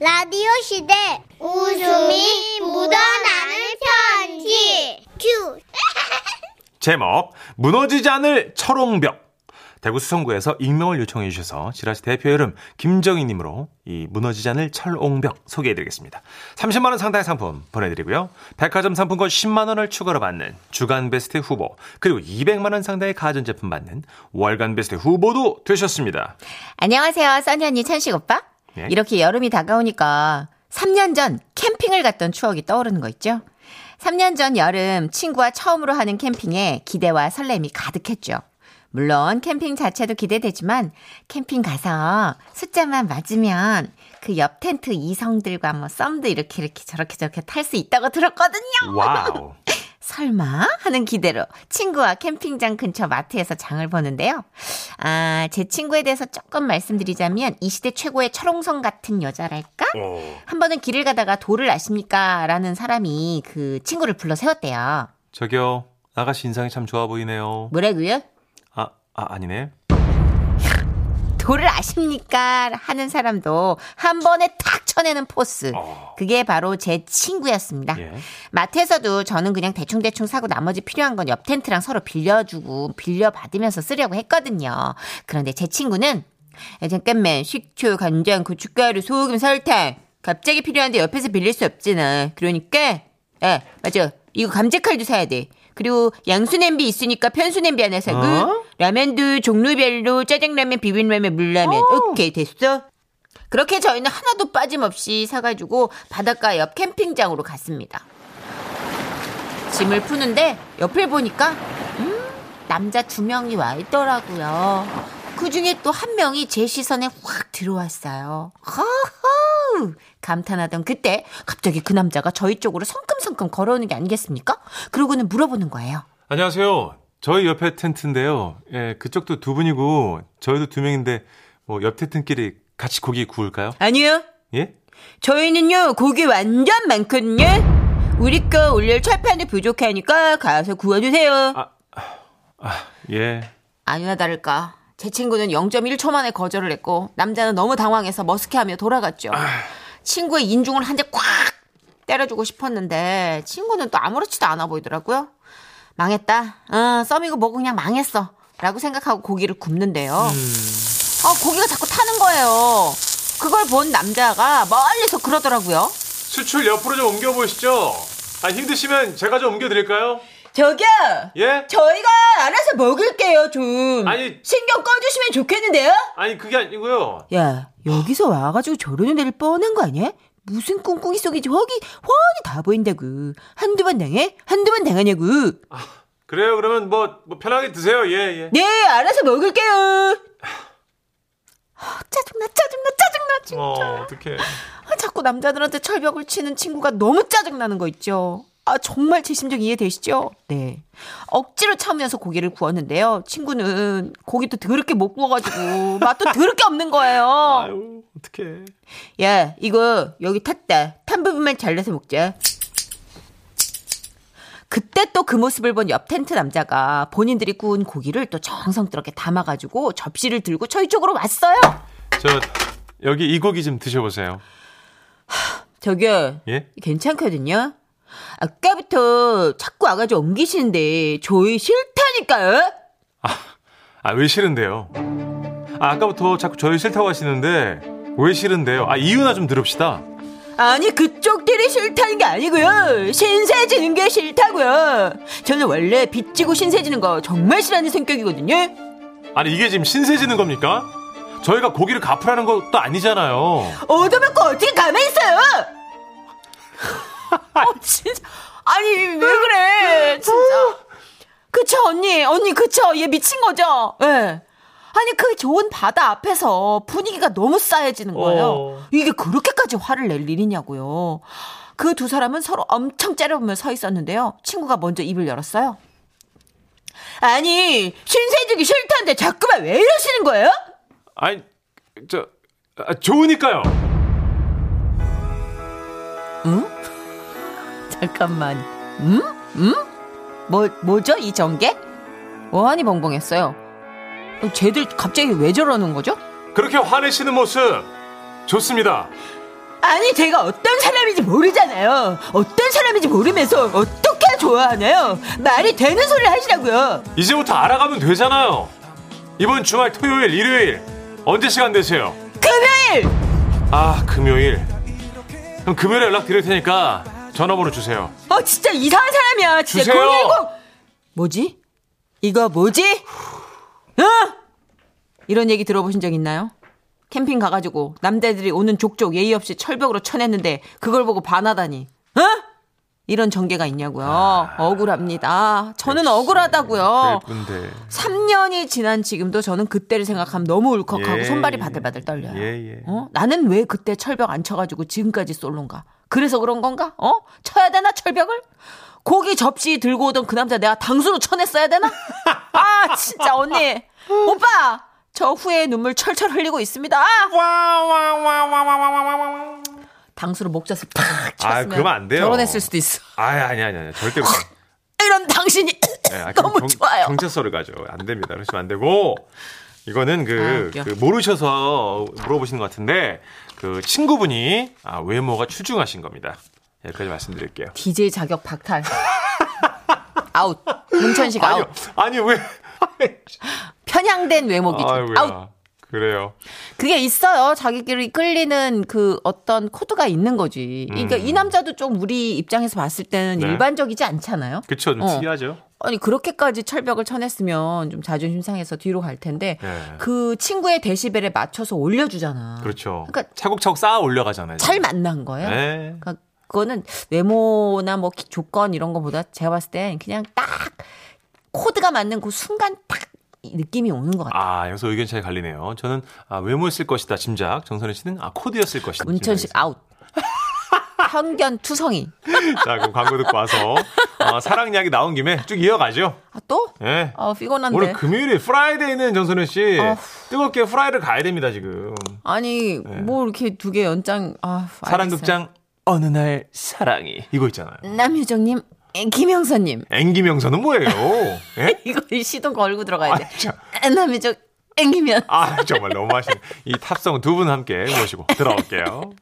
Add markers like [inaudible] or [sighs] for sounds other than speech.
라디오 시대 웃음이 묻어나는 편지 큐 [laughs] 제목 무너지지 않을 철옹벽 대구 수성구에서 익명을 요청해 주셔서 지라시 대표 이름 김정희님으로 이 무너지지 않을 철옹벽 소개해드리겠습니다. 30만 원 상당의 상품 보내드리고요. 백화점 상품권 10만 원을 추가로 받는 주간 베스트 후보 그리고 200만 원 상당의 가전제품 받는 월간 베스트 후보도 되셨습니다. 안녕하세요, 써니 언니 천식 오빠. 네. 이렇게 여름이 다가오니까 3년 전 캠핑을 갔던 추억이 떠오르는 거 있죠? 3년 전 여름 친구와 처음으로 하는 캠핑에 기대와 설렘이 가득했죠. 물론 캠핑 자체도 기대되지만 캠핑 가서 숫자만 맞으면 그 옆 텐트 이성들과 뭐 썸도 이렇게 이렇게 저렇게 저렇게 탈 수 있다고 들었거든요. 와우. 설마 하는 기대로 친구와 캠핑장 근처 마트에서 장을 보는데요. 아, 제 친구에 대해서 조금 말씀드리자면 이 시대 최고의 철옹성 같은 여자랄까? 오. 한 번은 길을 가다가 돌을 아십니까? 라는 사람이 그 친구를 불러 세웠대요. 저기요 아가씨 인상이 참 좋아 보이네요. 뭐라고요? 아, 아 아니네. 돌을 아십니까? 하는 사람도 한 번에 탁 쳐내는 포스. 어. 그게 바로 제 친구였습니다. 예. 마트에서도 저는 그냥 대충대충 사고 나머지 필요한 건 옆 텐트랑 서로 빌려주고 빌려받으면서 쓰려고 했거든요. 그런데 제 친구는 야, 잠깐만 식초, 간장, 고춧가루, 소금, 설탕 갑자기 필요한데 옆에서 빌릴 수 없잖아. 그러니까 아 맞아 이거 감자칼도 사야 돼. 그리고 양수 냄비 있으니까 편수 냄비 하나 사고 어? 라면도 종류별로 짜장라면, 비빔라면, 물라면 오케이 됐어. 그렇게 저희는 하나도 빠짐없이 사가지고 바닷가 옆 캠핑장으로 갔습니다. 짐을 푸는데 옆을 보니까 음, 남자 두 명이 와 있더라고요. 그 중에 또 한 명이 제 시선에 확 들어왔어요. 허허! 감탄하던 그때 갑자기 그 남자가 저희 쪽으로 성큼성큼 걸어오는 게 아니겠습니까? 그러고는 물어보는 거예요. 안녕하세요. 저희 옆에 텐트인데요. 예, 그쪽도 두 분이고 저희도 두 명인데 뭐 옆 텐트끼리 같이 고기 구울까요? 아니요. 예? 저희는요 고기 완전 많거든요. 우리 거 올릴 철판이 부족하니까 가서 구워주세요. 아, 예. 아니나 다를까. 제 친구는 0.1초 만에 거절을 했고 남자는 너무 당황해서 머쓱해하며 돌아갔죠. 친구의 인중을 한 대 꽉 때려주고 싶었는데 친구는 또 아무렇지도 않아 보이더라고요. 망했다. 어, 썸이고 뭐고 그냥 망했어. 라고 생각하고 고기를 굽는데요. 아, 고기가 자꾸 타는 거예요. 그걸 본 남자가 멀리서 그러더라고요. 수출 옆으로 좀 옮겨 보시죠. 아, 힘드시면 제가 좀 옮겨 드릴까요? 저기요! 예? 저희가 알아서 먹을게요, 좀. 아니- 신경 꺼주시면 좋겠는데요? 아니, 그게 아니고요. 야, 여기서 와가지고 저러는 애를 뻔한 거 아니야? 무슨 꿍꿍이 속인지 훤히, 훤히 다 보인다고. 한두 번 당해? 한두 번 당하냐고. 그래요. 그러면 뭐, 뭐 편하게 드세요. 예, 예. 네, 알아서 먹을게요. 아, 짜증나, 짜증나, 짜증나, 진짜. 어, 어떡해. 아, 자꾸 남자들한테 철벽을 치는 친구가 너무 짜증나는 거 있죠. 아, 정말 제 심정 이해되시죠? 네. 억지로 참으면서 고기를 구웠는데요. 친구는 고기도 더럽게 못 구워가지고 맛도 더럽게 없는 거예요. 아유, 어떡해. 야, 이거 여기 탔다. 탄 부분만 잘라서 먹자. 그때 또 그 모습을 본 옆 텐트 남자가 본인들이 구운 고기를 또 정성스럽게 담아가지고 접시를 들고 저희 쪽으로 왔어요. 저, 여기 이 고기 좀 드셔보세요. [sighs] 저기요. 예? 괜찮거든요. 아까부터 자꾸 와가지고 옮기시는데 저희 싫다니까요. 아, 왜 싫은데요? 아, 아까부터 자꾸 저희 싫다고 하시는데, 왜 싫은데요? 아, 이유나 좀 들읍시다. 아니 그쪽들이 싫다는 게 아니고요. 신세 지는 게 싫다고요. 저는 원래 빚지고 신세 지는 거 정말 싫어하는 성격이거든요. 아니, 이게 지금 신세 지는 겁니까? 저희가 고기를 갚으라는 것도 아니잖아요. 얻어먹고 어떻게 가만히 있어요? [laughs] 어, 진짜. 아니, 왜 그래, 진짜. 그쵸, 언니. 언니, 그쵸. 얘 미친 거죠? 예. 아니, 그 좋은 바다 앞에서 분위기가 너무 싸해지는 거예요. 어. 이게 그렇게까지 화를 낼 일이냐고요. 그 두 사람은 서로 엄청 째려보며 서 있었는데요. 친구가 먼저 입을 열었어요. 아니, 신세지기 싫다는데 자꾸만 왜 이러시는 거예요? 아니, 저, 아, 좋으니까요. 잠깐만. 음? 음? 뭐, 뭐죠? 이 전개? 어안이 벙벙했어요. 어, 쟤들 갑자기 왜 저러는 거죠? 그렇게 화내시는 모습 좋습니다. 아니 제가 어떤 사람인지 모르잖아요. 어떤 사람인지 모르면서 어떻게 좋아하나요? 말이 되는 소리를 하시라고요. 이제부터 알아가면 되잖아요. 이번 주말 토요일, 일요일 언제 시간 되세요? 금요일 아 금요일. 그럼 금요일에 연락 드릴 테니까 전화번호 주세요. 어 진짜 이상한 사람이야. 진짜 주세요. 010 뭐지? 이거 뭐지? 어? 이런 얘기 들어보신 적 있나요? 캠핑 가가지고 남자들이 오는 족족 예의 없이 철벽으로 쳐냈는데 그걸 보고 반하다니. 어? 이런 전개가 있냐고요. 억울합니다. 저는 억울하다고요. 그런데 3년이 지난 지금도 저는 그때를 생각하면 너무 울컥하고 예, 손발이 예. 바들바들 떨려요. 예, 예. 어? 나는 왜 그때 철벽 안 쳐가지고 지금까지 솔로인가? 그래서 그런 건가? 어? 쳐야 되나 철벽을? 고기 접시 들고 오던 그 남자 내가 당수로 쳐냈어야 되나? [laughs] 아 [laughs] 진짜 언니 오빠 저 후에 눈물 철철 흘리고 있습니다. 아! 당수로 목젖을 팍 쳤으면 그러면 안 돼요. 결혼했을 수도 있어. 아니 아니 아니 아니 절대 못. [laughs] 이런 당신이 네, 아, [laughs] 너무 경- 좋아요. 경찰서를 가죠. 안 됩니다. 그러시면 안 되고 이거는 아, 그, 웃겨. 그 모르셔서 물어보시는 것 같은데 그 친구분이 아, 외모가 출중하신 겁니다. 여기까지 말씀드릴게요. DJ 자격 박탈. 아웃. 문천식 아웃. 아니요, 아니 왜? [laughs] 편향된 외모 기준. 아웃. 아이고야. 그래요. 그게 있어요. 자기끼리 끌리는 그 어떤 코드가 있는 거지. 그러니까 이 남자도 좀 우리 입장에서 봤을 때는 음. 네. 일반적이지 않잖아요. 그쵸, 좀 어. 특이하죠. 아니 그렇게까지 철벽을 쳐냈으면 좀 자존심 상해서 뒤로 갈 텐데 네. 그 친구의 데시벨에 맞춰서 올려주잖아. 그렇죠. 그러니까 차곡차곡 쌓아 올려가잖아요. 잘 만난 거예요. 네. 그러니까 그거는 외모나 뭐 기- 조건 이런 거보다 제가 봤을 땐 그냥 딱 코드가 맞는 그 순간 딱이 느낌이 오는 것 같아요. 아, 여기서 의견 차이 갈리네요. 저는 아, 외모였을 것이다, 짐작. 정선혜 씨는 아, 코드였을 것이다. 문천식. 아웃. [laughs] 편견 투성이. 자, 그럼 광고 듣고 와서 어, 사랑 이야기 나온 김에 쭉 이어가죠. 아 또? 예. 아 피곤한데. 오늘 금요일에 프라이데이는 정선혜 씨 어후. 뜨겁게 프라이를 가야 됩니다 지금. 아니 뭐 이렇게 두 개 연장. 아 알겠어요. 사랑 극장 어느 날 사랑이 이거 있잖아요. 남유정 님, 김영선님. 앵기명선은 뭐예요? [laughs] 예? 이거 시동 걸고 들어가야 돼. 아. 남유정 앵기면. 아 정말 너무 하시네. 이 탑성 두 분 함께 모시고 들어올게요.